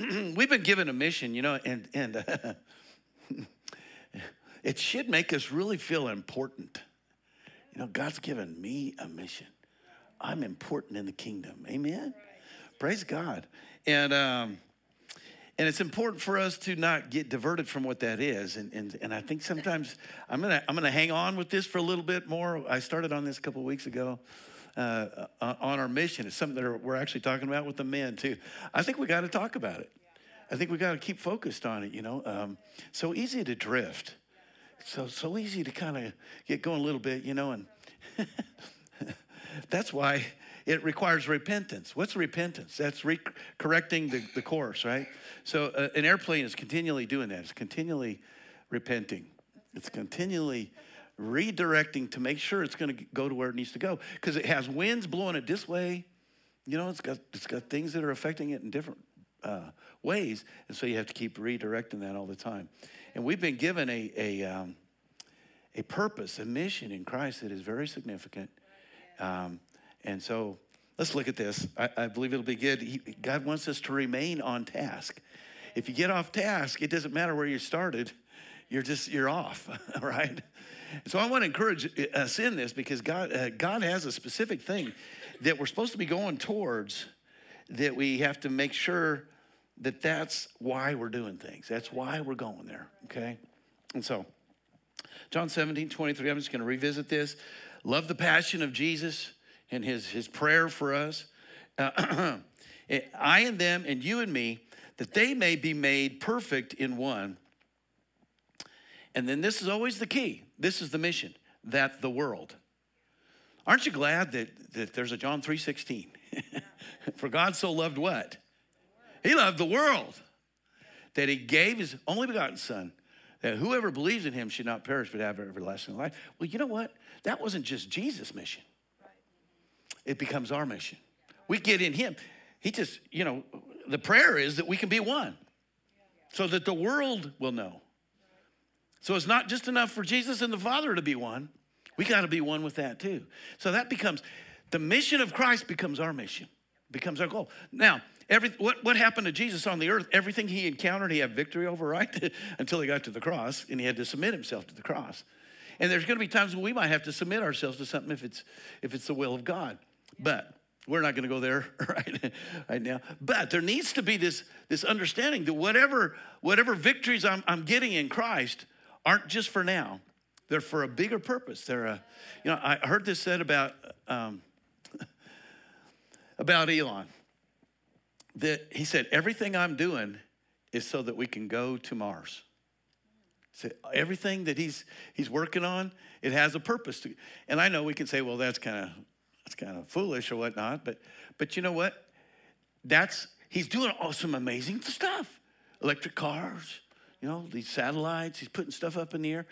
we've been given a mission, you know, and, and it should make us really feel important. You know, God's given me a mission. I'm important in the kingdom. Amen. Praise God. And um, and it's important for us to not get diverted from what that is. And and, and I think sometimes I'm gonna I'm gonna hang on with this for a little bit more. I started on this a couple weeks ago. Uh, uh on our mission, it's something that we're actually talking about with the men too. I think we got to talk about it. I think we got to keep focused on it. You know, um, so easy to drift, so so easy to kind of get going a little bit. You know, and that's why it requires repentance. What's repentance? That's re- correcting the, the course, right? So uh, an airplane is continually doing that. It's continually repenting. It's continually redirecting to make sure it's going to go to where it needs to go because it has winds blowing it this way. You know, it's got it's got things that are affecting it in different uh, ways, and so you have to keep redirecting that all the time. And we've been given a a um, a purpose, a mission in Christ that is very significant. Um, and so let's look at this. I, I believe it'll be good. He, God wants us to remain on task. If you get off task, it doesn't matter where you started. You're just you're off, right? So I want to encourage us in this because God uh, God has a specific thing that we're supposed to be going towards. That we have to make sure that that's why we're doing things. That's why we're going there. Okay, and so John 17, 23. I'm just going to revisit this. Love the passion of Jesus and his, his prayer for us. Uh, I and them, and you and me, that they may be made perfect in one. And then this is always the key. This is the mission that the world. Aren't you glad that, that there's a John 3:16? For God so loved what? He loved the world. That he gave his only begotten son, that whoever believes in him should not perish but have everlasting life. Well, you know what? That wasn't just Jesus' mission it becomes our mission. We get in Him. He just, you know, the prayer is that we can be one so that the world will know. So it's not just enough for Jesus and the Father to be one. We got to be one with that too. So that becomes the mission of Christ becomes our mission, becomes our goal. Now, every what, what happened to Jesus on the earth, everything he encountered, he had victory over, right? Until he got to the cross and he had to submit himself to the cross. And there's going to be times when we might have to submit ourselves to something if it's if it's the will of God. But we're not going to go there right, right now. But there needs to be this, this understanding that whatever, whatever victories I'm, I'm getting in Christ aren't just for now. They're for a bigger purpose. They're a, you know, I heard this said about, um, about Elon. That he said, everything I'm doing is so that we can go to Mars. So everything that he's he's working on, it has a purpose. To, and I know we can say, well, that's kind of that's kind of foolish or whatnot, but but you know what? That's he's doing some amazing stuff. Electric cars, you know, these satellites, he's putting stuff up in the air.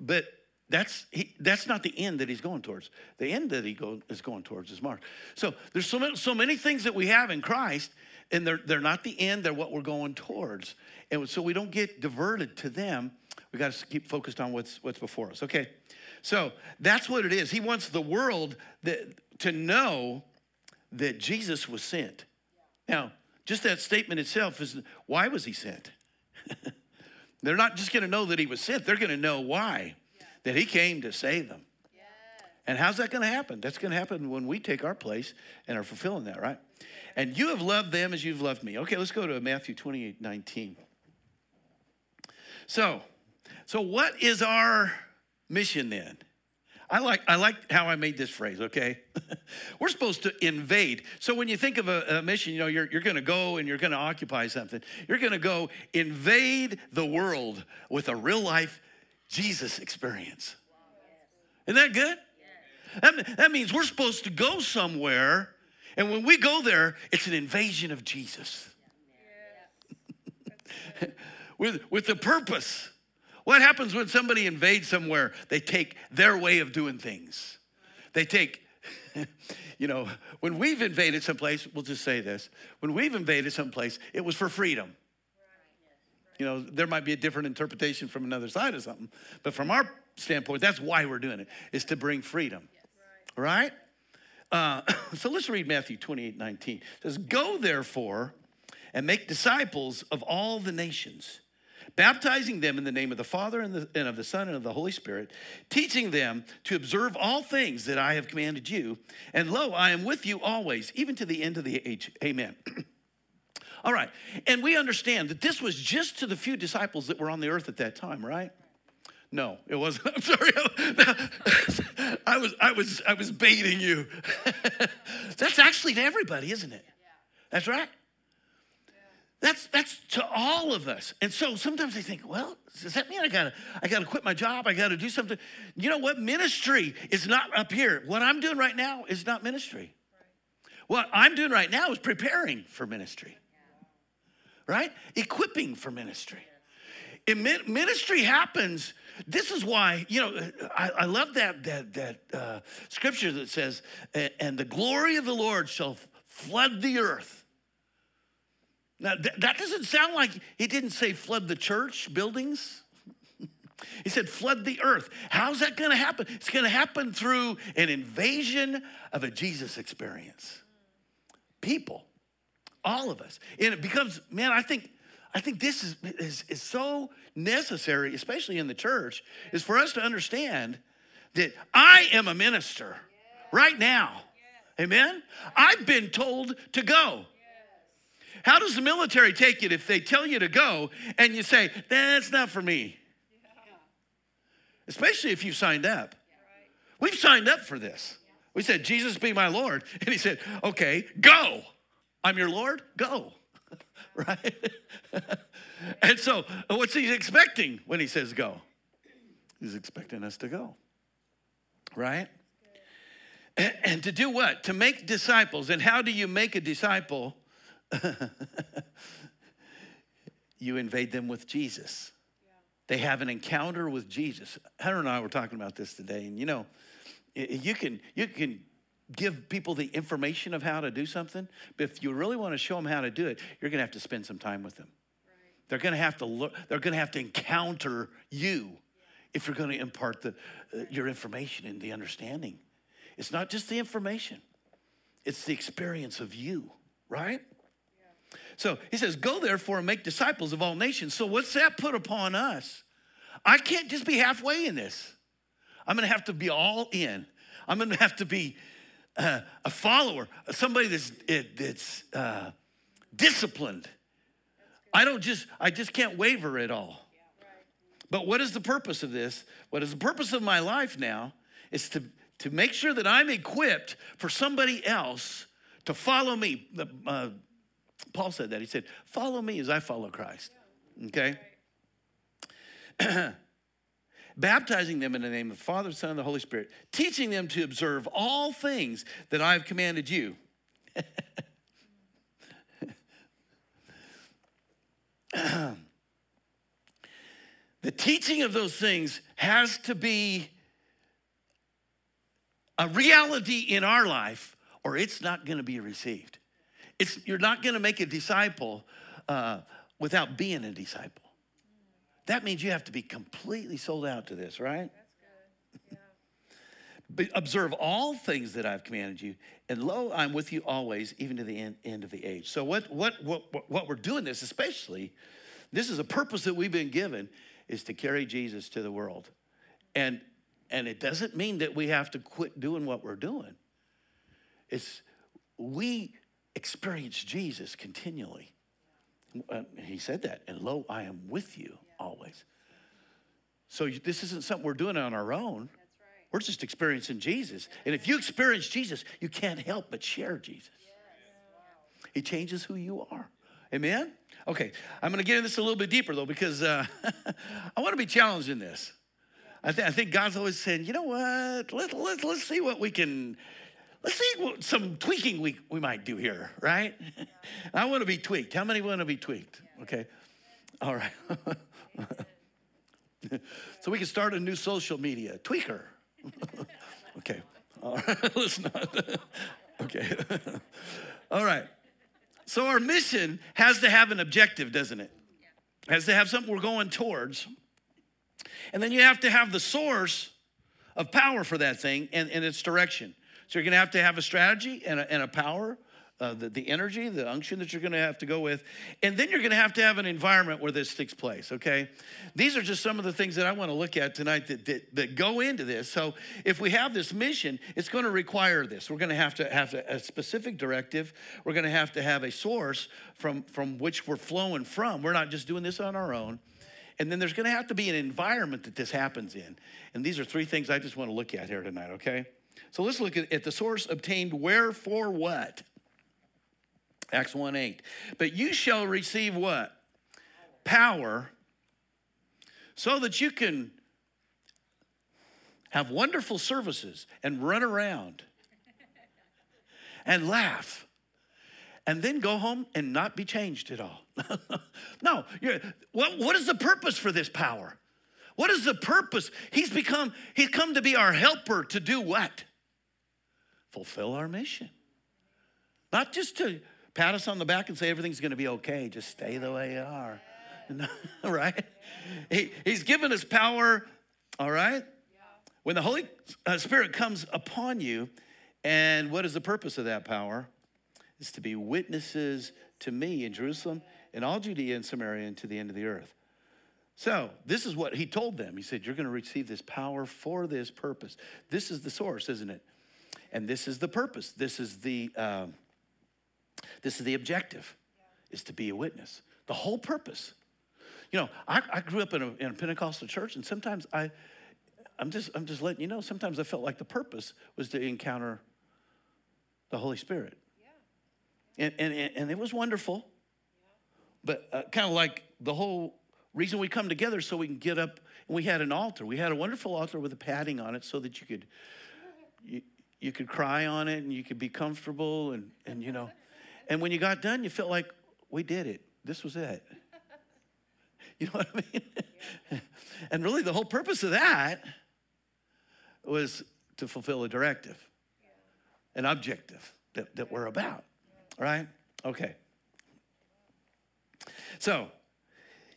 But that's he, that's not the end that he's going towards. The end that he go, is going towards is Mars. So there's so many, so many things that we have in Christ, and they're they're not the end. They're what we're going towards. And so we don't get diverted to them. We got to keep focused on what's what's before us. Okay. So that's what it is. He wants the world that, to know that Jesus was sent. Now, just that statement itself is why was he sent? they're not just going to know that he was sent, they're going to know why. That he came to save them. And how's that going to happen? That's going to happen when we take our place and are fulfilling that, right? And you have loved them as you've loved me. Okay, let's go to Matthew 28 19. So, so what is our mission then? I like, I like how I made this phrase, okay? We're supposed to invade. So when you think of a, a mission, you know, you're, you're going to go and you're going to occupy something. You're going to go invade the world with a real life Jesus experience. Isn't that good? That, that means we're supposed to go somewhere, and when we go there, it's an invasion of Jesus. with, with the purpose what happens when somebody invades somewhere? They take their way of doing things. They take, you know, when we've invaded someplace, we'll just say this when we've invaded someplace, it was for freedom. You know, there might be a different interpretation from another side of something, but from our standpoint, that's why we're doing it, is to bring freedom. Right? Uh, so let's read Matthew 28 19. It says, Go therefore and make disciples of all the nations, baptizing them in the name of the Father and, the, and of the Son and of the Holy Spirit, teaching them to observe all things that I have commanded you. And lo, I am with you always, even to the end of the age. Amen. all right. And we understand that this was just to the few disciples that were on the earth at that time, right? No, it wasn't. I'm sorry. I was, I was, I was baiting you. That's actually to everybody, isn't it? That's right. That's that's to all of us. And so sometimes I think, well, does that mean I gotta I gotta quit my job? I gotta do something. You know what? Ministry is not up here. What I'm doing right now is not ministry. What I'm doing right now is preparing for ministry. Right? Equipping for ministry. Ministry happens. This is why, you know, I, I love that that that uh, scripture that says, "And the glory of the Lord shall flood the earth." Now, th- that doesn't sound like he didn't say flood the church buildings. he said flood the earth. How's that going to happen? It's going to happen through an invasion of a Jesus experience. People, all of us. And it becomes, man, I think I think this is, is, is so necessary, especially in the church, is for us to understand that I am a minister right now. Amen? I've been told to go. How does the military take it if they tell you to go and you say, that's not for me? Especially if you've signed up. We've signed up for this. We said, Jesus be my Lord. And he said, okay, go. I'm your Lord, go. right? and so, what's he expecting when he says go? He's expecting us to go, right? And, and to do what? To make disciples. And how do you make a disciple? you invade them with Jesus. Yeah. They have an encounter with Jesus. Hunter and I were talking about this today, and you know, you can you can give people the information of how to do something, but if you really want to show them how to do it, you're going to have to spend some time with them. Right. They're going to have to look. They're going to have to encounter you yeah. if you're going to impart the uh, your information and the understanding. It's not just the information; it's the experience of you, right? So he says, Go therefore and make disciples of all nations. So what's that put upon us? I can't just be halfway in this. I'm gonna have to be all in. I'm gonna have to be uh, a follower, somebody that's, that's uh, disciplined. I don't just, I just can't waver at all. But what is the purpose of this? What is the purpose of my life now is to, to make sure that I'm equipped for somebody else to follow me. Uh, Paul said that. He said, Follow me as I follow Christ. Okay? Baptizing them in the name of the Father, Son, and the Holy Spirit, teaching them to observe all things that I have commanded you. the teaching of those things has to be a reality in our life, or it's not going to be received. It's, you're not going to make a disciple uh, without being a disciple. That means you have to be completely sold out to this, right? Yeah. But observe all things that I've commanded you, and lo, I'm with you always, even to the end, end of the age. So what, what, what, what we're doing this, especially, this is a purpose that we've been given, is to carry Jesus to the world. And, and it doesn't mean that we have to quit doing what we're doing. It's we experience Jesus continually. Uh, he said that, and lo, I am with you always. So this isn't something we're doing on our own. We're just experiencing Jesus. And if you experience Jesus, you can't help but share Jesus. He changes who you are. Amen? Okay, I'm going to get into this a little bit deeper though, because uh, I want to be challenged in this. I, th- I, think God's always saying, you know what? Let, let, let's see what we can let's see what, some tweaking we, we might do here, right? I want to be tweaked. How many want to be tweaked? Okay. All right. so we can start a new social media, tweaker. okay. All right. Okay. All right. So our mission has to have an objective, doesn't it? Has to have something we're going towards. And then you have to have the source of power for that thing and, and its direction. So you're going to have to have a strategy and a, and a power uh, the, the energy, the unction that you're going to have to go with. And then you're going to have to have an environment where this takes place, okay? These are just some of the things that I want to look at tonight that, that, that go into this. So if we have this mission, it's going to require this. We're going to have to have a specific directive. We're going to have to have a source from, from which we're flowing from. We're not just doing this on our own. And then there's going to have to be an environment that this happens in. And these are three things I just want to look at here tonight, okay? So let's look at, at the source obtained where for what? Acts 1 8. But you shall receive what? Power so that you can have wonderful services and run around and laugh and then go home and not be changed at all. no, what, what is the purpose for this power? What is the purpose? He's become, he's come to be our helper to do what? Fulfill our mission. Not just to pat us on the back and say everything's going to be okay. Just stay the way you are. right? He, he's given us power, all right? When the Holy uh, Spirit comes upon you, and what is the purpose of that power? Is to be witnesses to me in Jerusalem, in all Judea and Samaria, and to the end of the earth. So, this is what he told them. He said, You're going to receive this power for this purpose. This is the source, isn't it? And this is the purpose. This is the. Um, this is the objective, is to be a witness. The whole purpose. You know, I, I grew up in a, in a Pentecostal church, and sometimes I, I'm just, I'm just letting you know, sometimes I felt like the purpose was to encounter the Holy Spirit. Yeah. And, and, and it was wonderful, yeah. but uh, kind of like the whole reason we come together so we can get up and we had an altar. We had a wonderful altar with a padding on it so that you could, you, you could cry on it and you could be comfortable and, and you know. And when you got done, you felt like, we did it. This was it. You know what I mean? and really, the whole purpose of that was to fulfill a directive, an objective that, that we're about, right? Okay. So,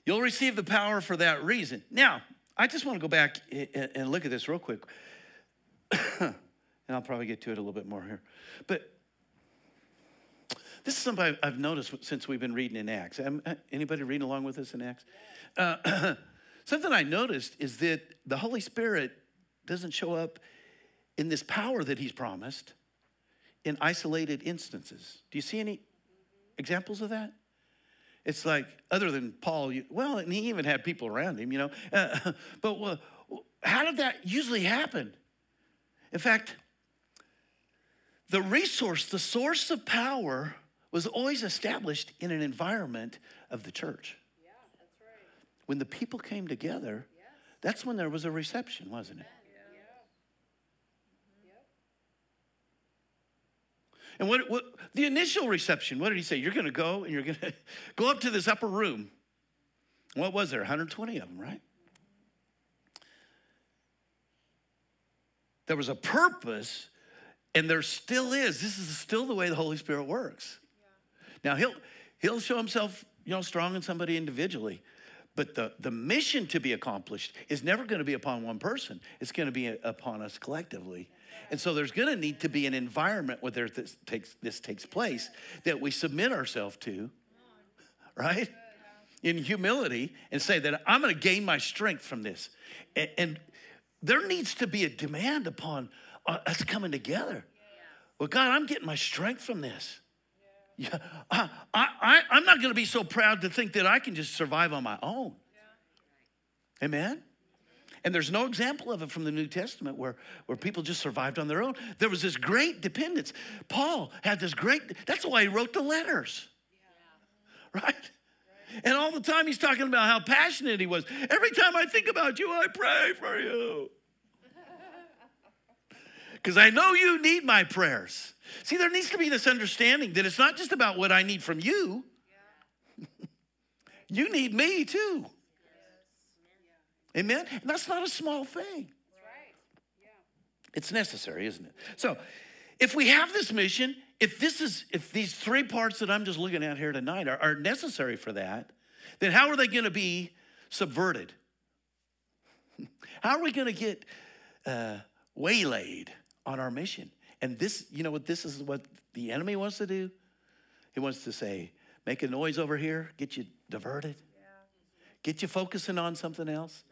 you'll receive the power for that reason. Now, I just want to go back and look at this real quick. and I'll probably get to it a little bit more here. But this is something I've noticed since we've been reading in Acts. Uh, anybody reading along with us in Acts? Uh, something I noticed is that the Holy Spirit doesn't show up in this power that He's promised in isolated instances. Do you see any examples of that? It's like, other than Paul, you, well, and he even had people around him, you know. Uh, but uh, how did that usually happen? In fact, the resource, the source of power, was always established in an environment of the church. Yeah, that's right. When the people came together, yes. that's when there was a reception, wasn't it? Yeah. Mm-hmm. And what, what the initial reception, what did he say? You're going to go and you're going to go up to this upper room. What was there? 120 of them, right? There was a purpose, and there still is. This is still the way the Holy Spirit works. Now he'll he'll show himself, you know, strong in somebody individually. But the, the mission to be accomplished is never going to be upon one person. It's going to be upon us collectively. And so there's going to need to be an environment where this takes, this takes place that we submit ourselves to, right? In humility and say that I'm going to gain my strength from this. And, and there needs to be a demand upon uh, us coming together. Well, God, I'm getting my strength from this. Yeah, I, I, I'm not going to be so proud to think that I can just survive on my own. Amen? And there's no example of it from the New Testament where, where people just survived on their own. There was this great dependence. Paul had this great, that's why he wrote the letters. Yeah. Right? And all the time he's talking about how passionate he was. Every time I think about you, I pray for you. Because I know you need my prayers. See, there needs to be this understanding that it's not just about what I need from you, you need me too. Amen? And that's not a small thing. It's necessary, isn't it? So, if we have this mission, if this is if these three parts that I'm just looking at here tonight are, are necessary for that, then how are they going to be subverted? How are we going to get uh, waylaid on our mission? And this, you know what, this is what the enemy wants to do? He wants to say, make a noise over here, get you diverted, get you focusing on something else.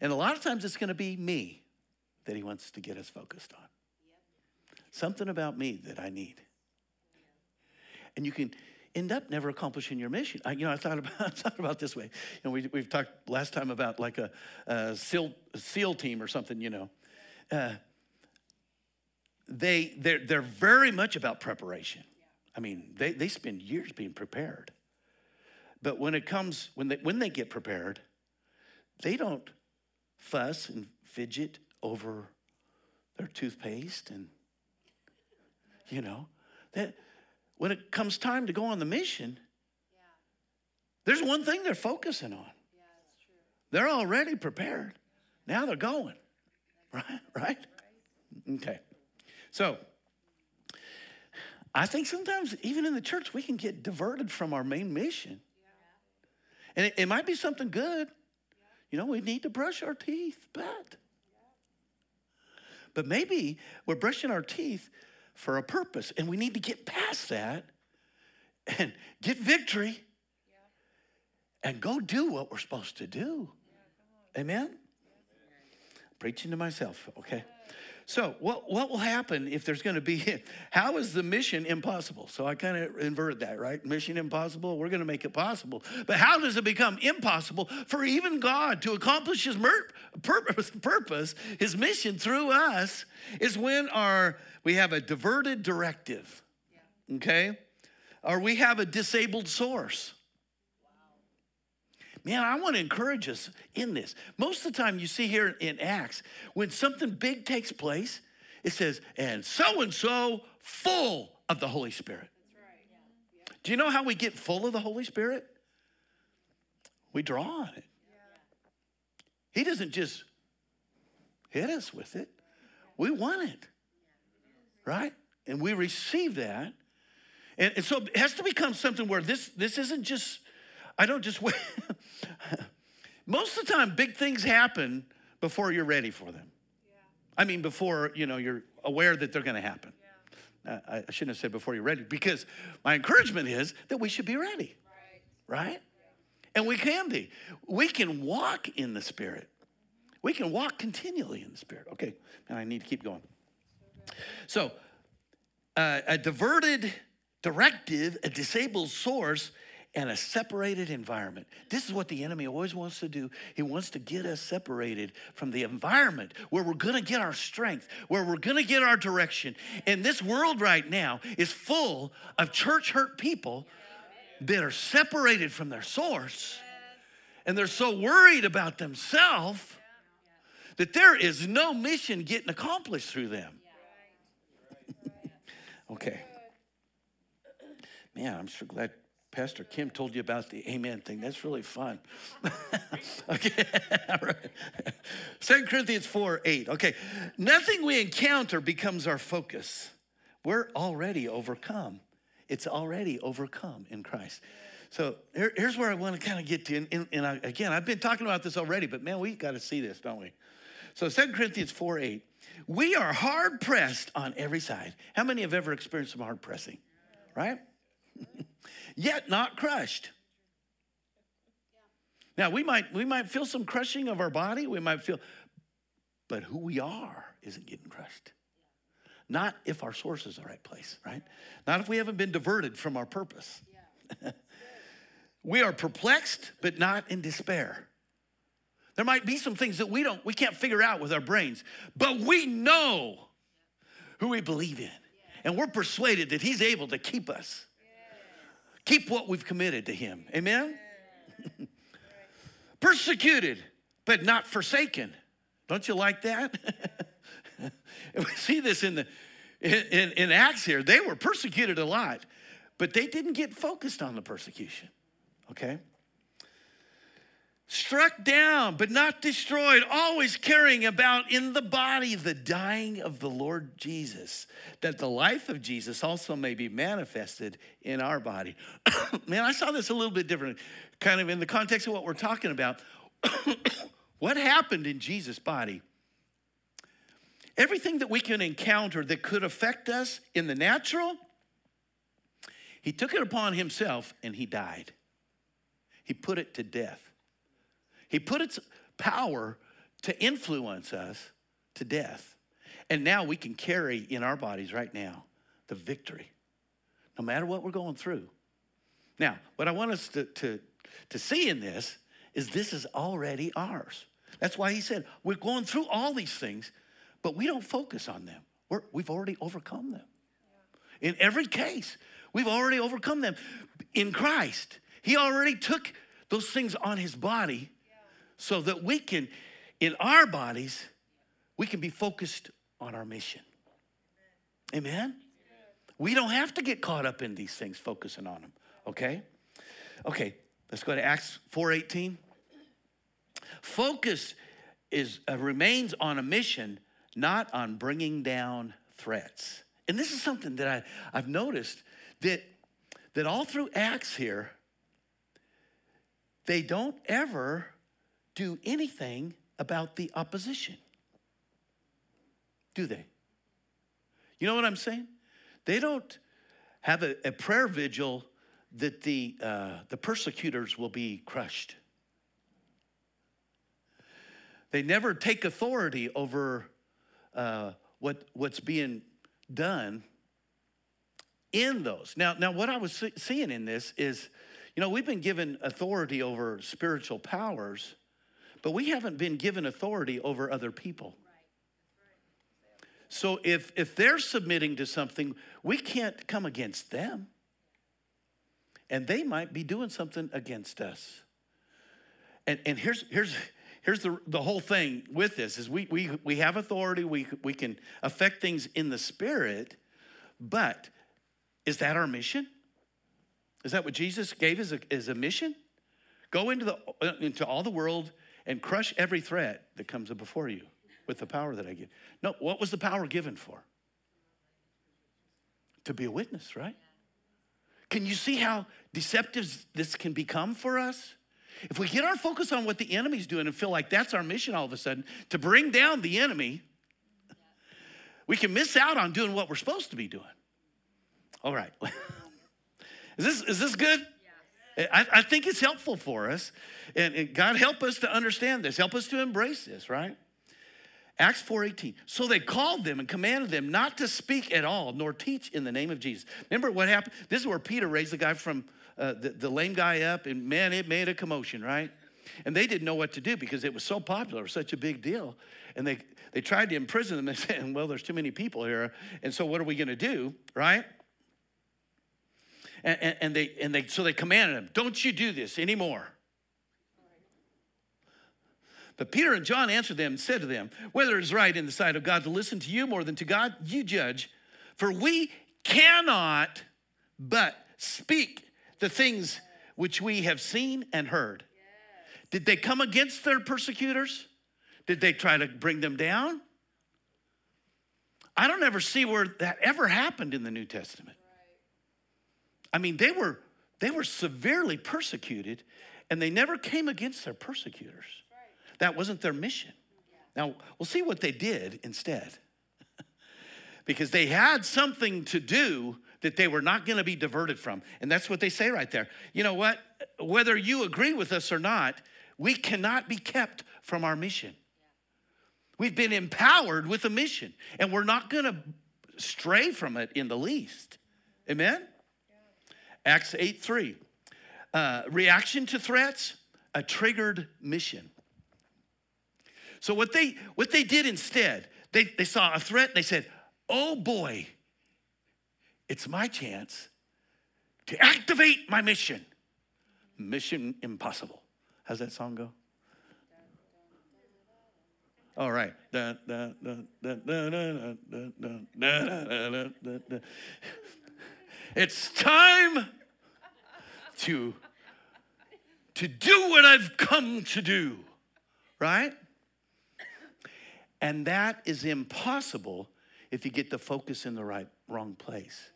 And a lot of times it's going to be me that he wants to get us focused on. Something about me that I need. And you can end up never accomplishing your mission. I, you know, I thought about, I thought about this way. You know, we, we've talked last time about like a, a SEAL, a SEAL team or something, you know. Uh, they, they're, they're very much about preparation. I mean, they, they spend years being prepared. But when it comes, when they, when they get prepared, they don't fuss and fidget over their toothpaste and, you know, that when it comes time to go on the mission, yeah. there's one thing they're focusing on. Yeah, they're already prepared. Now they're going. Right? Right? Okay. So, I think sometimes, even in the church, we can get diverted from our main mission. And it, it might be something good. You know, we need to brush our teeth, but. But maybe we're brushing our teeth for a purpose, and we need to get past that and get victory and go do what we're supposed to do. Amen? Preaching to myself, okay? So, what, what will happen if there's going to be, how is the mission impossible? So, I kind of inverted that, right? Mission impossible, we're going to make it possible. But how does it become impossible for even God to accomplish his mer- purpose, purpose, his mission through us, is when our, we have a diverted directive, okay? Or we have a disabled source. Man, I want to encourage us in this. Most of the time, you see here in Acts, when something big takes place, it says, and so and so full of the Holy Spirit. Right. Do you know how we get full of the Holy Spirit? We draw on it. He doesn't just hit us with it, we want it. Right? And we receive that. And, and so it has to become something where this, this isn't just I don't just wait. Most of the time, big things happen before you're ready for them. Yeah. I mean, before you know you're aware that they're going to happen. Yeah. Uh, I shouldn't have said before you're ready because my encouragement is that we should be ready, right? right? Yeah. And we can be. We can walk in the Spirit. We can walk continually in the Spirit. Okay, and I need to keep going. So, uh, a diverted directive, a disabled source and a separated environment. This is what the enemy always wants to do. He wants to get us separated from the environment where we're going to get our strength, where we're going to get our direction. And this world right now is full of church hurt people that are separated from their source and they're so worried about themselves that there is no mission getting accomplished through them. okay. Man, I'm so glad Pastor Kim told you about the amen thing. That's really fun. okay, all right. 2 Corinthians 4 8. Okay, nothing we encounter becomes our focus. We're already overcome. It's already overcome in Christ. So here, here's where I want to kind of get to. And, and, and I, again, I've been talking about this already, but man, we got to see this, don't we? So 2 Corinthians 4 8. We are hard pressed on every side. How many have ever experienced some hard pressing? Right? yet not crushed. Now we might we might feel some crushing of our body, we might feel, but who we are isn't getting crushed. Not if our source is the right place, right? Not if we haven't been diverted from our purpose. we are perplexed, but not in despair. There might be some things that we don't, we can't figure out with our brains, but we know who we believe in. And we're persuaded that He's able to keep us keep what we've committed to Him. Amen? Persecuted, but not forsaken. Don't you like that? we see this in the in, in Acts here. They were persecuted a lot, but they didn't get focused on the persecution. Okay? Struck down but not destroyed, always carrying about in the body the dying of the Lord Jesus, that the life of Jesus also may be manifested in our body. Man, I saw this a little bit different, kind of in the context of what we're talking about. what happened in Jesus' body? Everything that we can encounter that could affect us in the natural, He took it upon himself and he died. He put it to death. He put its power to influence us to death. And now we can carry in our bodies right now the victory, no matter what we're going through. Now, what I want us to, to, to see in this is this is already ours. That's why he said, we're going through all these things, but we don't focus on them. We're, we've already overcome them. In every case, we've already overcome them. In Christ, he already took those things on his body so that we can, in our bodies, we can be focused on our mission. Amen? We don't have to get caught up in these things, focusing on them, okay? Okay, let's go to Acts 4.18. Focus is uh, remains on a mission, not on bringing down threats. And this is something that I, I've noticed that, that all through Acts here, they don't ever do anything about the opposition. Do they? You know what I'm saying? They don't have a, a prayer vigil that the, uh, the persecutors will be crushed. They never take authority over uh, what, what's being done in those. Now, now what I was seeing in this is, you know, we've been given authority over spiritual powers, but we haven't been given authority over other people. So if, if they're submitting to something, we can't come against them. And they might be doing something against us. And, and here's, here's, here's the, the whole thing with this is we, we, we have authority, we, we can affect things in the spirit, but is that our mission? Is that what Jesus gave as a, as a mission? Go into, the, into all the world and crush every threat that comes before you with the power that I give. No, what was the power given for? To be a witness, right? Can you see how deceptive this can become for us? If we get our focus on what the enemy's doing and feel like that's our mission all of a sudden, to bring down the enemy, we can miss out on doing what we're supposed to be doing. All right. is, this, is this good? I, I, think it's helpful for us. And, and God help us to understand this. Help us to embrace this, right? Acts 4:18. So they called them and commanded them not to speak at all, nor teach in the name of Jesus. Remember what happened? This is where Peter raised the guy from uh, the, the lame guy up, and man, it made a commotion, right? And they didn't know what to do because it was so popular, such a big deal. And they, they tried to imprison them. They said, well, there's too many people here. And so what are we going to do, right? And, and, and, they, and they, so they commanded him, don't you do this anymore. But Peter and John answered them and said to them, Whether it is right in the sight of God to listen to you more than to God, you judge. For we cannot but speak the things which we have seen and heard. Did they come against their persecutors? Did they try to bring them down? I don't ever see where that ever happened in the New Testament. I mean, they were they were severely persecuted and they never came against their persecutors. That wasn't their mission. Now, we'll see what they did instead. because they had something to do that they were not going to be diverted from. And that's what they say right there. You know what? Whether you agree with us or not, we cannot be kept from our mission. We've been empowered with a mission, and we're not going to stray from it in the least. Amen? Acts 8 3. Uh, reaction to threats, a triggered mission. So what they what they did instead, they, they saw a threat and they said, oh boy, it's my chance to activate my mission. Mission impossible. How's that song go? All right. It's time to, to do what I've come to do, right? And that is impossible if you get the focus in the right wrong place.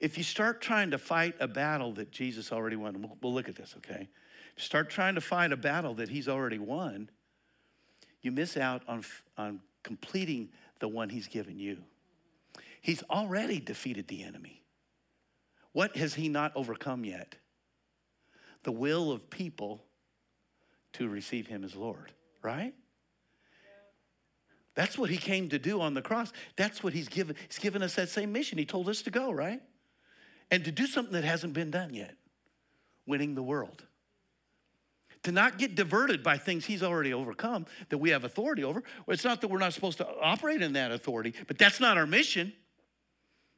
If you start trying to fight a battle that Jesus already won, we'll, we'll look at this, okay? Start trying to fight a battle that he's already won, you miss out on, on completing the one he's given you. He's already defeated the enemy. What has he not overcome yet? The will of people to receive him as Lord, right? That's what he came to do on the cross. That's what he's given. He's given us that same mission. He told us to go, right? And to do something that hasn't been done yet winning the world. To not get diverted by things he's already overcome that we have authority over. It's not that we're not supposed to operate in that authority, but that's not our mission.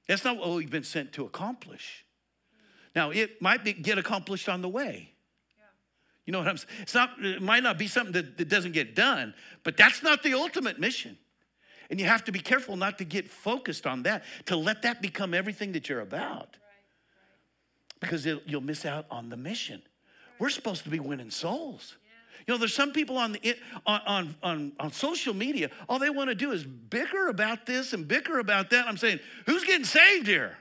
That's not what we've been sent to accomplish. Now, it might be, get accomplished on the way. You know what I'm saying? It's not, it might not be something that, that doesn't get done, but that's not the ultimate mission. And you have to be careful not to get focused on that, to let that become everything that you're about. Because it, you'll miss out on the mission. We're supposed to be winning souls. You know, there's some people on, the, on, on, on, on social media, all they want to do is bicker about this and bicker about that. I'm saying, who's getting saved here?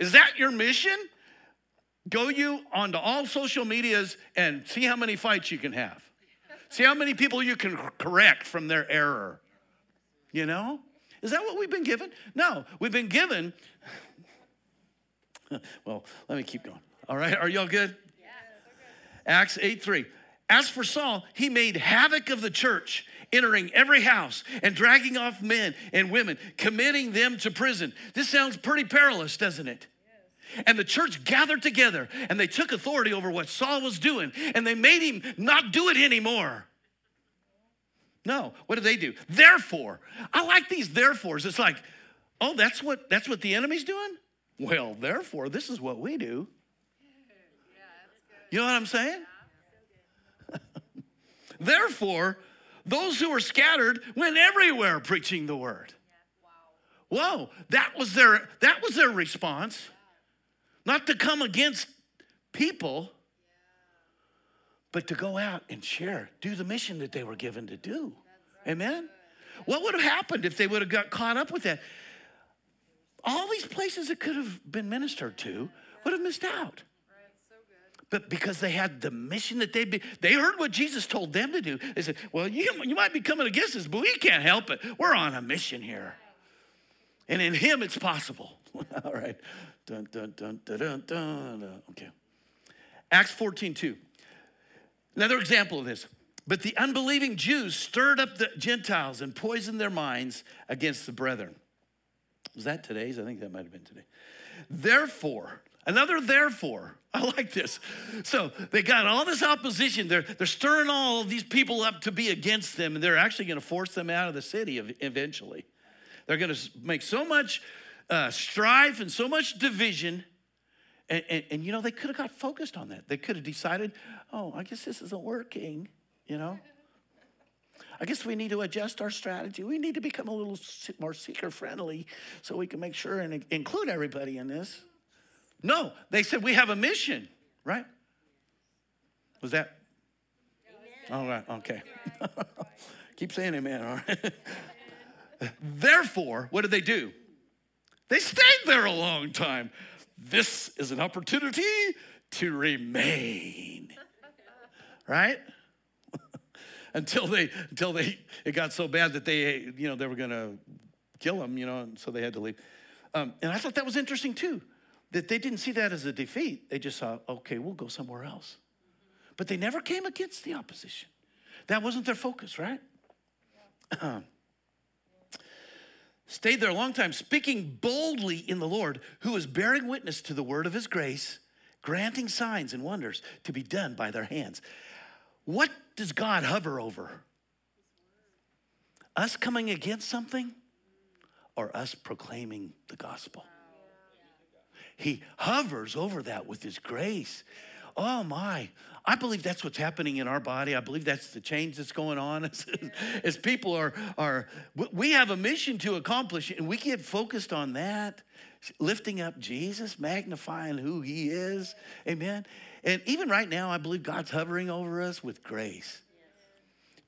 Is that your mission? Go you onto all social medias and see how many fights you can have. See how many people you can correct from their error. You know? Is that what we've been given? No, we've been given. well, let me keep going. All right, are y'all good? Yeah. Acts 8 3. As for Saul, he made havoc of the church, entering every house and dragging off men and women, committing them to prison. This sounds pretty perilous, doesn't it? And the church gathered together and they took authority over what Saul was doing and they made him not do it anymore. No, what did they do? Therefore, I like these therefores. It's like, oh, that's what that's what the enemy's doing? Well, therefore, this is what we do. You know what I'm saying? therefore, those who were scattered went everywhere preaching the word. Whoa, that was their that was their response. Not to come against people, but to go out and share, do the mission that they were given to do. Amen? What would have happened if they would have got caught up with that? All these places that could have been ministered to would have missed out. But because they had the mission that they be, they heard what Jesus told them to do. They said, "Well, you, you might be coming against us, but we can't help it. We're on a mission here, and in Him it's possible." All right. Dun, dun, dun, dun, dun, dun. Okay. Acts 14, 2. Another example of this. But the unbelieving Jews stirred up the Gentiles and poisoned their minds against the brethren. Was that today's? I think that might have been today. Therefore, another therefore. I like this. So they got all this opposition. They're, they're stirring all these people up to be against them, and they're actually going to force them out of the city eventually. They're going to make so much uh, strife and so much division. And, and, and, you know, they could have got focused on that. They could have decided, oh, I guess this isn't working, you know? I guess we need to adjust our strategy. We need to become a little more seeker friendly so we can make sure and include everybody in this. No, they said we have a mission, right? Was that? All right, okay. Keep saying amen, all right? Therefore, what did they do? They stayed there a long time. This is an opportunity to remain. Right? until they until they it got so bad that they you know they were going to kill him, you know, and so they had to leave. Um, and I thought that was interesting too, that they didn't see that as a defeat. They just saw, okay, we'll go somewhere else. But they never came against the opposition. That wasn't their focus, right? Um, stayed there a long time, speaking boldly in the Lord, who is bearing witness to the word of his grace, granting signs and wonders to be done by their hands. What does God hover over? Us coming against something or us proclaiming the gospel? He hovers over that with his grace. Oh my, I believe that's what's happening in our body. I believe that's the change that's going on as, as people are, are, we have a mission to accomplish and we get focused on that, lifting up Jesus, magnifying who he is. Amen. And even right now, I believe God's hovering over us with grace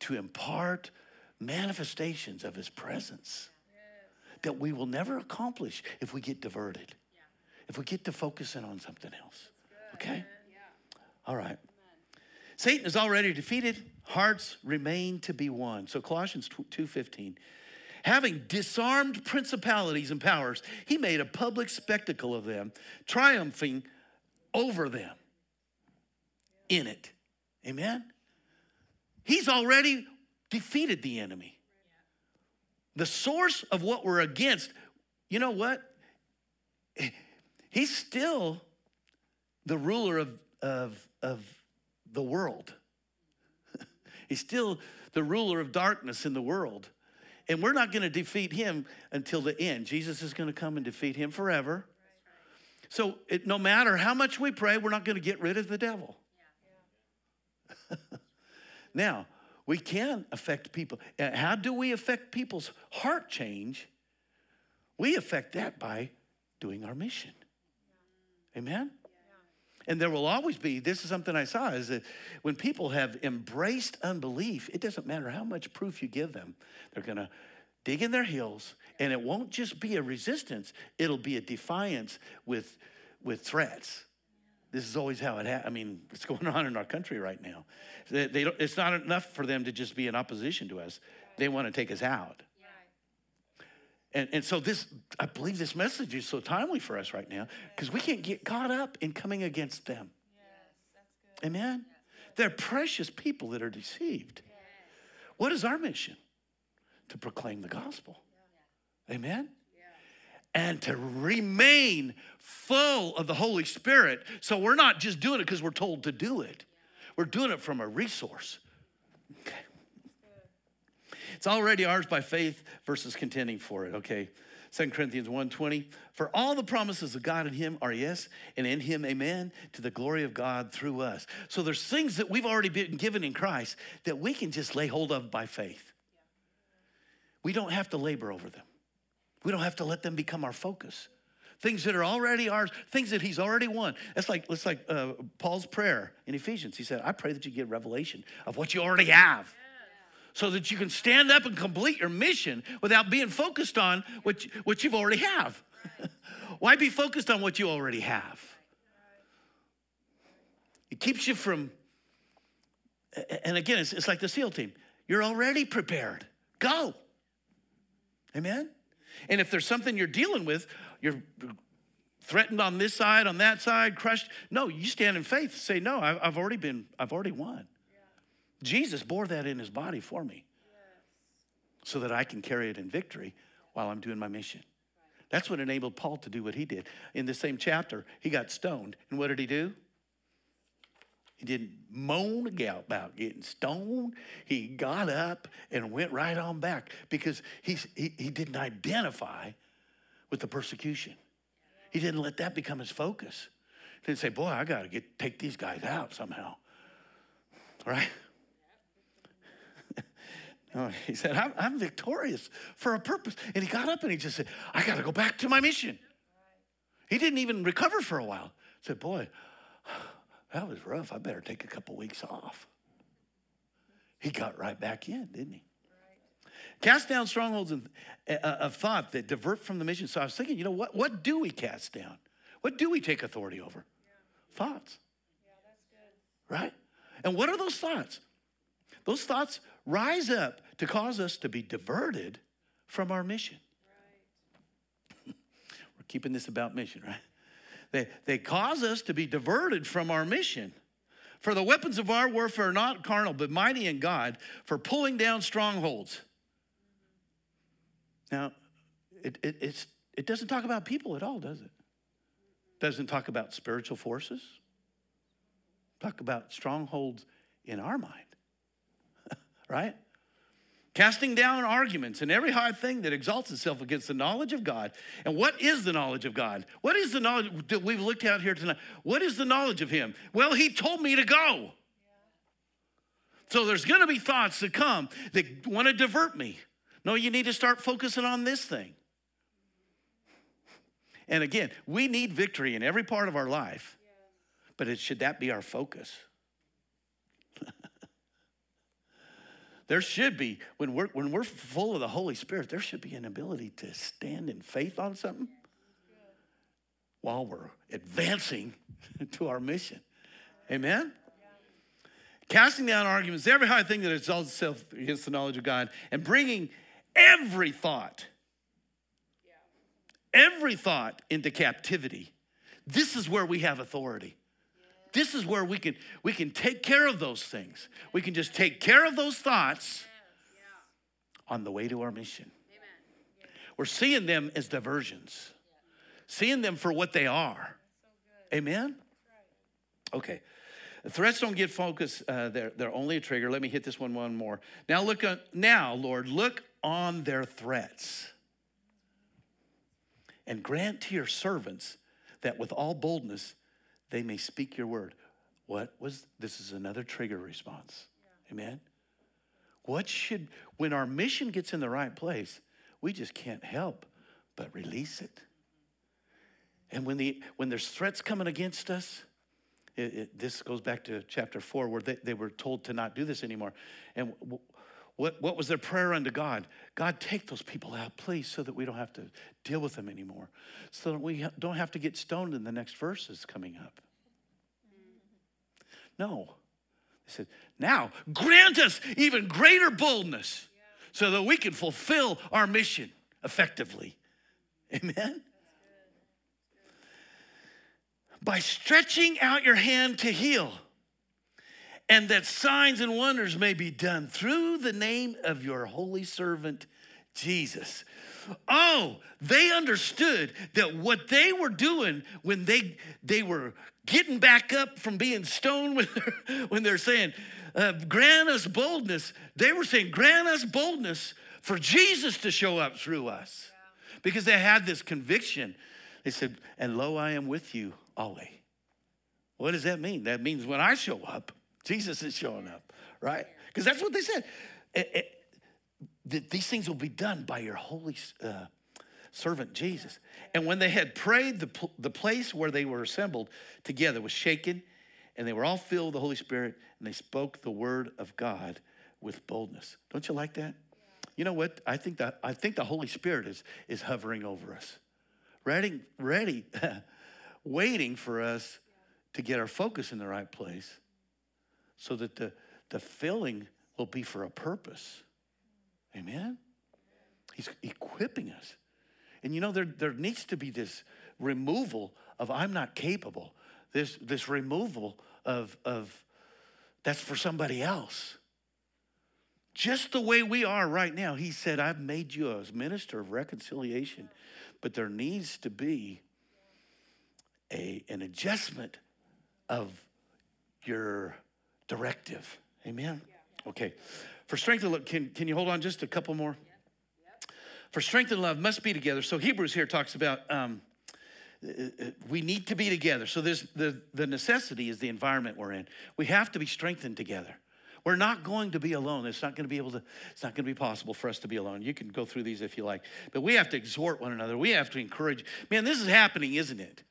to impart manifestations of his presence that we will never accomplish if we get diverted, if we get to focusing on something else. Okay? All right. Satan is already defeated. Hearts remain to be won. So Colossians 2:15. having disarmed principalities and powers, he made a public spectacle of them, triumphing over them in it. Amen? He's already defeated the enemy. The source of what we're against, you know what? He's still the ruler of, of, of the world. He's still the ruler of darkness in the world. And we're not going to defeat him until the end. Jesus is going to come and defeat him forever. So it, no matter how much we pray, we're not going to get rid of the devil. now, we can affect people. Uh, how do we affect people's heart change? We affect that by doing our mission. Amen? And there will always be, this is something I saw, is that when people have embraced unbelief, it doesn't matter how much proof you give them, they're gonna dig in their heels, and it won't just be a resistance, it'll be a defiance with, with threats. This is always how it happens. I mean, what's going on in our country right now. They, they it's not enough for them to just be in opposition to us, they want to take us out. And, and so this, I believe this message is so timely for us right now because we can't get caught up in coming against them. Yes, Amen? Yes. They're precious people that are deceived. Yes. What is our mission? To proclaim the gospel. Yeah. Amen? and to remain full of the Holy Spirit. So we're not just doing it because we're told to do it, we're doing it from a resource. Okay. It's already ours by faith versus contending for it, okay? 2 Corinthians 1:20 For all the promises of God in him are yes and in him amen to the glory of God through us. So there's things that we've already been given in Christ that we can just lay hold of by faith. We don't have to labor over them. We don't have to let them become our focus. Things that are already ours, things that he's already won. That's like, that's like uh, Paul's prayer in Ephesians. He said, I pray that you get revelation of what you already have so that you can stand up and complete your mission without being focused on what, you, what you've already have. Why be focused on what you already have? It keeps you from, and again, it's, it's like the SEAL team. You're already prepared. Go. Amen? And if there's something you're dealing with, you're threatened on this side, on that side, crushed. No, you stand in faith. Say, no, I've already been, I've already won. Jesus bore that in his body for me so that I can carry it in victory while I'm doing my mission. That's what enabled Paul to do what he did. In the same chapter, he got stoned. And what did he do? He didn't moan about getting stoned. He got up and went right on back because he, he, he didn't identify with the persecution. He didn't let that become his focus. He didn't say, boy, I got to get take these guys out somehow. Right? No, he said, I'm, I'm, victorious for a purpose. And he got up and he just said, I got to go back to my mission. He didn't even recover for a while. He said, Boy, that was rough. I better take a couple weeks off. He got right back in, didn't he? Cast down strongholds of, uh, of thought that divert from the mission. So I was thinking, you know, what, what do we cast down? What do we take authority over? Yeah. Thoughts. Yeah, that's good. Right? And what are those thoughts? Those thoughts rise up to cause us to be diverted from our mission. Right. We're keeping this about mission, right? They, they cause us to be diverted from our mission. For the weapons of our warfare are not carnal, but mighty in God for pulling down strongholds. Now, it, it, it's, it doesn't talk about people at all, does it? Doesn't talk about spiritual forces. Talk about strongholds in our mind right? Casting down arguments and every high thing that exalts itself against the knowledge of God. And what is the knowledge of God? What is the knowledge that we've looked at here tonight? What is the knowledge of Him? Well, He told me to go. So there's going to be thoughts that come that want to divert me. No, you need to start focusing on this thing. And again, we need victory in every part of our life, but it, should that be our focus? There should be, when we're, when we're full of the Holy Spirit, there should be an ability to stand in faith on something while we're advancing to our mission. Amen? Casting down arguments, every high thing that exalts itself against the knowledge of God, and bringing every thought, every thought into captivity. This is where we have authority. This is where we can we can take care of those things. We can just take care of those thoughts on the way to our mission. We're seeing them as diversions, seeing them for what they are. Amen? Okay. Threats don't get focus. Uh, they're, they're only a trigger. Let me hit this one one more. Now look on, now, Lord, look on their threats and grant to your servants that with all boldness they may speak your word. What was this is another trigger response. Yeah. Amen. What should when our mission gets in the right place, we just can't help but release it. And when the when there's threats coming against us, it, it, this goes back to chapter four where they, they were told to not do this anymore. And w- what, what was their prayer unto God? God, take those people out, please, so that we don't have to deal with them anymore. So that we don't have to get stoned in the next verses coming up. No. They said, now grant us even greater boldness so that we can fulfill our mission effectively. Amen? By stretching out your hand to heal, and that signs and wonders may be done through the name of your holy servant, Jesus. Oh, they understood that what they were doing when they, they were getting back up from being stoned when they're, when they're saying, uh, grant us boldness. They were saying, grant us boldness for Jesus to show up through us. Because they had this conviction. They said, and lo, I am with you always. What does that mean? That means when I show up, Jesus is showing up, right? Because that's what they said. It, it, these things will be done by your holy uh, servant Jesus. And when they had prayed, the, the place where they were assembled together was shaken, and they were all filled with the Holy Spirit, and they spoke the word of God with boldness. Don't you like that? You know what? I think that I think the Holy Spirit is is hovering over us, ready, ready, waiting for us to get our focus in the right place, so that the the filling will be for a purpose. Amen. He's equipping us. And you know, there, there needs to be this removal of I'm not capable, this, this removal of, of that's for somebody else. Just the way we are right now, he said, I've made you a minister of reconciliation, but there needs to be a, an adjustment of your directive. Amen? Okay. For strength and love, can, can you hold on just a couple more? For strength and love must be together. So Hebrews here talks about um, we need to be together. So there's the, the necessity is the environment we're in. We have to be strengthened together. We're not going to be alone. It's not going to be able to, it's not going to be possible for us to be alone. You can go through these if you like. But we have to exhort one another. We have to encourage. Man, this is happening, isn't it?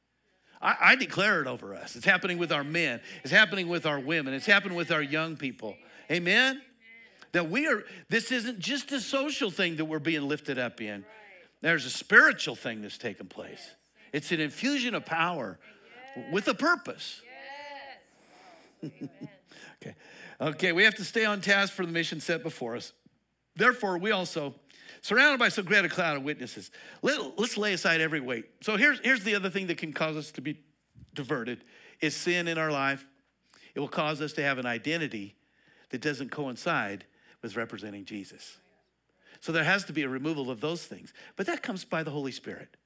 I, I declare it over us. It's happening with our men. It's happening with our women. It's happening with our young people. Amen? that we are, this isn't just a social thing that we're being lifted up in. There's a spiritual thing that's taking place. It's an infusion of power with a purpose. okay. Okay, we have to stay on task for the mission set before us. Therefore, we also, surrounded by so great a cloud of witnesses, let, let's lay aside every weight. So here's, here's the other thing that can cause us to be diverted is sin in our life. It will cause us to have an identity that doesn't coincide with representing Jesus. So there has to be a removal of those things. But that comes by the Holy Spirit.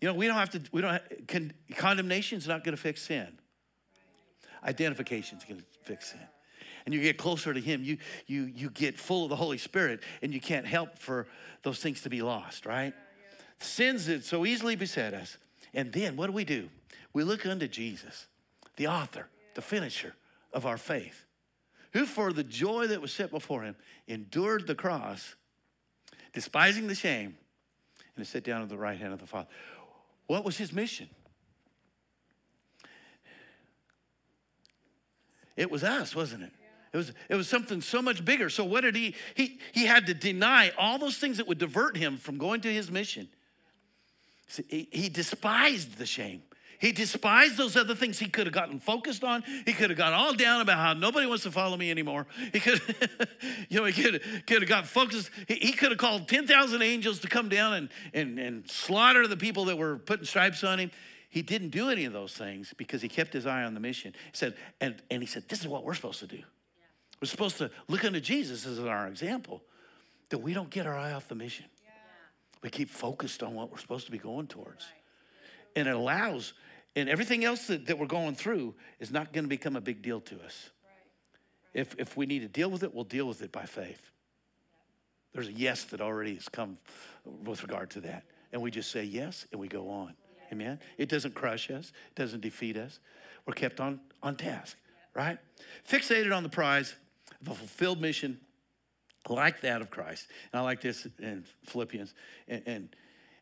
You know, we don't have to, we don't, have, con, condemnation's not going to fix sin. Identification's going to fix sin. And you get closer to Him, you, you, you get full of the Holy Spirit, and you can't help for those things to be lost, right? Sins that so easily beset us. And then what do we do? We look unto Jesus, the author, the finisher of our faith who for the joy that was set before him endured the cross, despising the shame, and is set down at the right hand of the Father. What was his mission? It was us, wasn't it? It was, it was something so much bigger. So what did he, he, he had to deny all those things that would divert him from going to his mission. He, he despised the shame. He despised those other things he could have gotten focused on. He could have got all down about how nobody wants to follow me anymore. He could, you know, he could, could have got focused. He, he could have called 10,000 angels to come down and, and, and slaughter the people that were putting stripes on him. He didn't do any of those things because he kept his eye on the mission. He said, and, and he said, this is what we're supposed to do. We're supposed to look unto Jesus as our example, that we don't get our eye off the mission. We keep focused on what we're supposed to be going towards. And it allows, and everything else that, that we're going through is not going to become a big deal to us. If, if we need to deal with it, we'll deal with it by faith. There's a yes that already has come with regard to that. And we just say yes and we go on. Amen. It doesn't crush us, it doesn't defeat us. We're kept on, on task, right? Fixated on the prize of a fulfilled mission like that of Christ. And I like this in Philippians. And,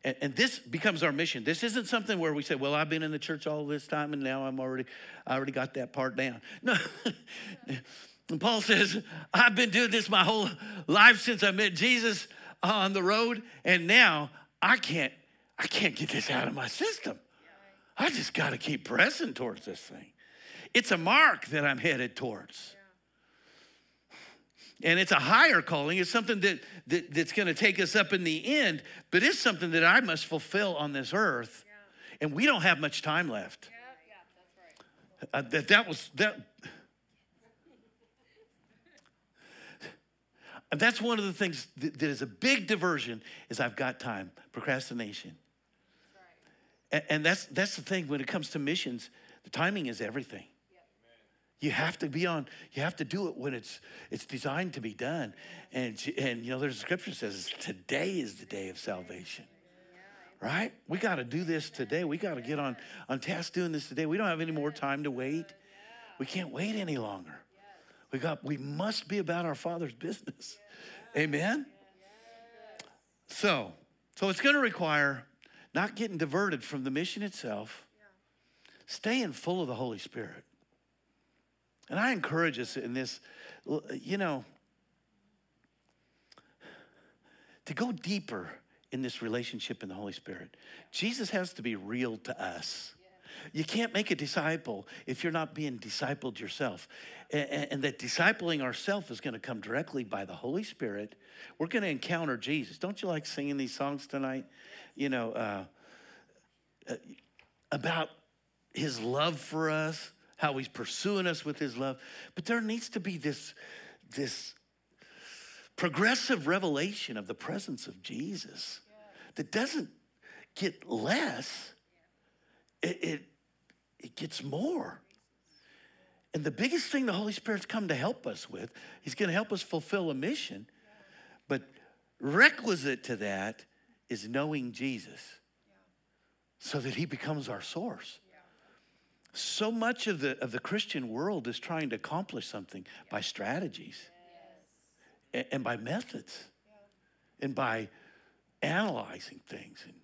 and, and, this becomes our mission. This isn't something where we say, well, I've been in the church all this time and now I'm already, I already got that part down. No. and Paul says, I've been doing this my whole life since I met Jesus on the road. And now I can't I can't get this out of my system. I just got to keep pressing towards this thing. It's a mark that I'm headed towards. And it's a higher calling. It's something that, that that's going to take us up in the end, but it's something that I must fulfill on this earth. And we don't have much time left. Uh, that, that was that. That's one of the things that, that is a big diversion is I've got time, procrastination. And, and that's, that's the thing when it comes to missions, the timing is everything. You have to be on, you have to do it when it's it's designed to be done. And and you know, there's a scripture says today is the day of salvation. Right? We got to do this today. We got to get on on task doing this today. We don't have any more time to wait. We can't wait any longer. We got we must be about our father's business. Amen. So, so it's going to require not getting diverted from the mission itself, staying full of the Holy Spirit. And I encourage us in this, you know, to go deeper in this relationship in the Holy Spirit. Jesus has to be real to us. You can't make a disciple if you're not being discipled yourself. And, that discipling ourselves is going to come directly by the Holy Spirit. We're going to encounter Jesus. Don't you like singing these songs tonight? You know, uh, uh, about his love for us, how he's pursuing us with his love. But there needs to be this, this progressive revelation of the presence of Jesus that doesn't get less, it, it, it gets more. And the biggest thing the Holy Spirit's come to help us with, He's going to help us fulfill a mission. But requisite to that is knowing Jesus so that He becomes our source. So much of the, of the Christian world is trying to accomplish something by strategies and, and by methods and by analyzing things and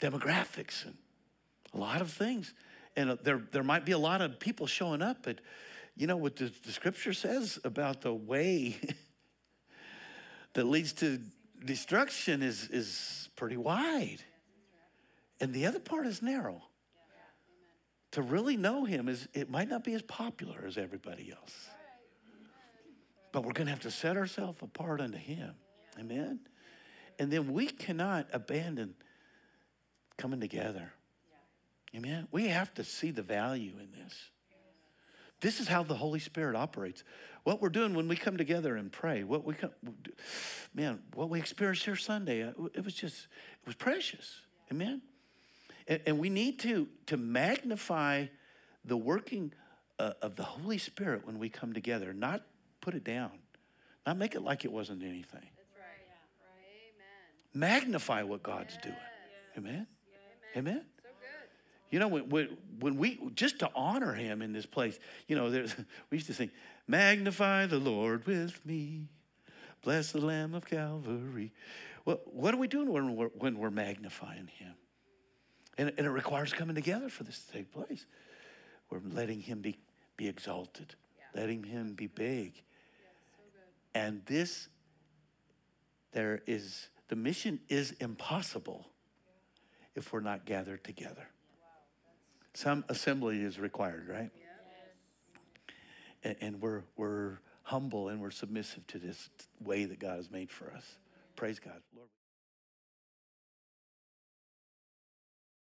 demographics and a lot of things. And uh, there, there might be a lot of people showing up, but you know what the, the scripture says about the way that leads to destruction is, is pretty wide. And the other part is narrow to really know him is it might not be as popular as everybody else. But we're going to have to set ourselves apart unto him. Amen. And then we cannot abandon coming together. Amen. We have to see the value in this. This is how the Holy Spirit operates. What we're doing when we come together and pray, what we come, man, what we experienced here Sunday, it was just, it was precious. Amen. And, and we need to, to magnify the working uh, of the Holy Spirit when we come together, not put it down, not make it like it wasn't anything. That's right. Yeah. Right. Magnify what God's doing. Amen. Amen. Amen. You know, when, when, when, we, just to honor him in this place, you know, there's, we used to sing, Magnify the Lord with me, bless the Lamb of Calvary. Well, what are we doing when we're, when we're magnifying him? And, and it requires coming together for this to take place. We're letting him be, be exalted, yeah. letting him be mm-hmm. big. Yeah, so and this, there is, the mission is impossible yeah. if we're not gathered together. Wow, Some assembly is required, right? And, and we're, we're humble and we're submissive to this way that God has made for us. Mm-hmm. Praise God. Lord.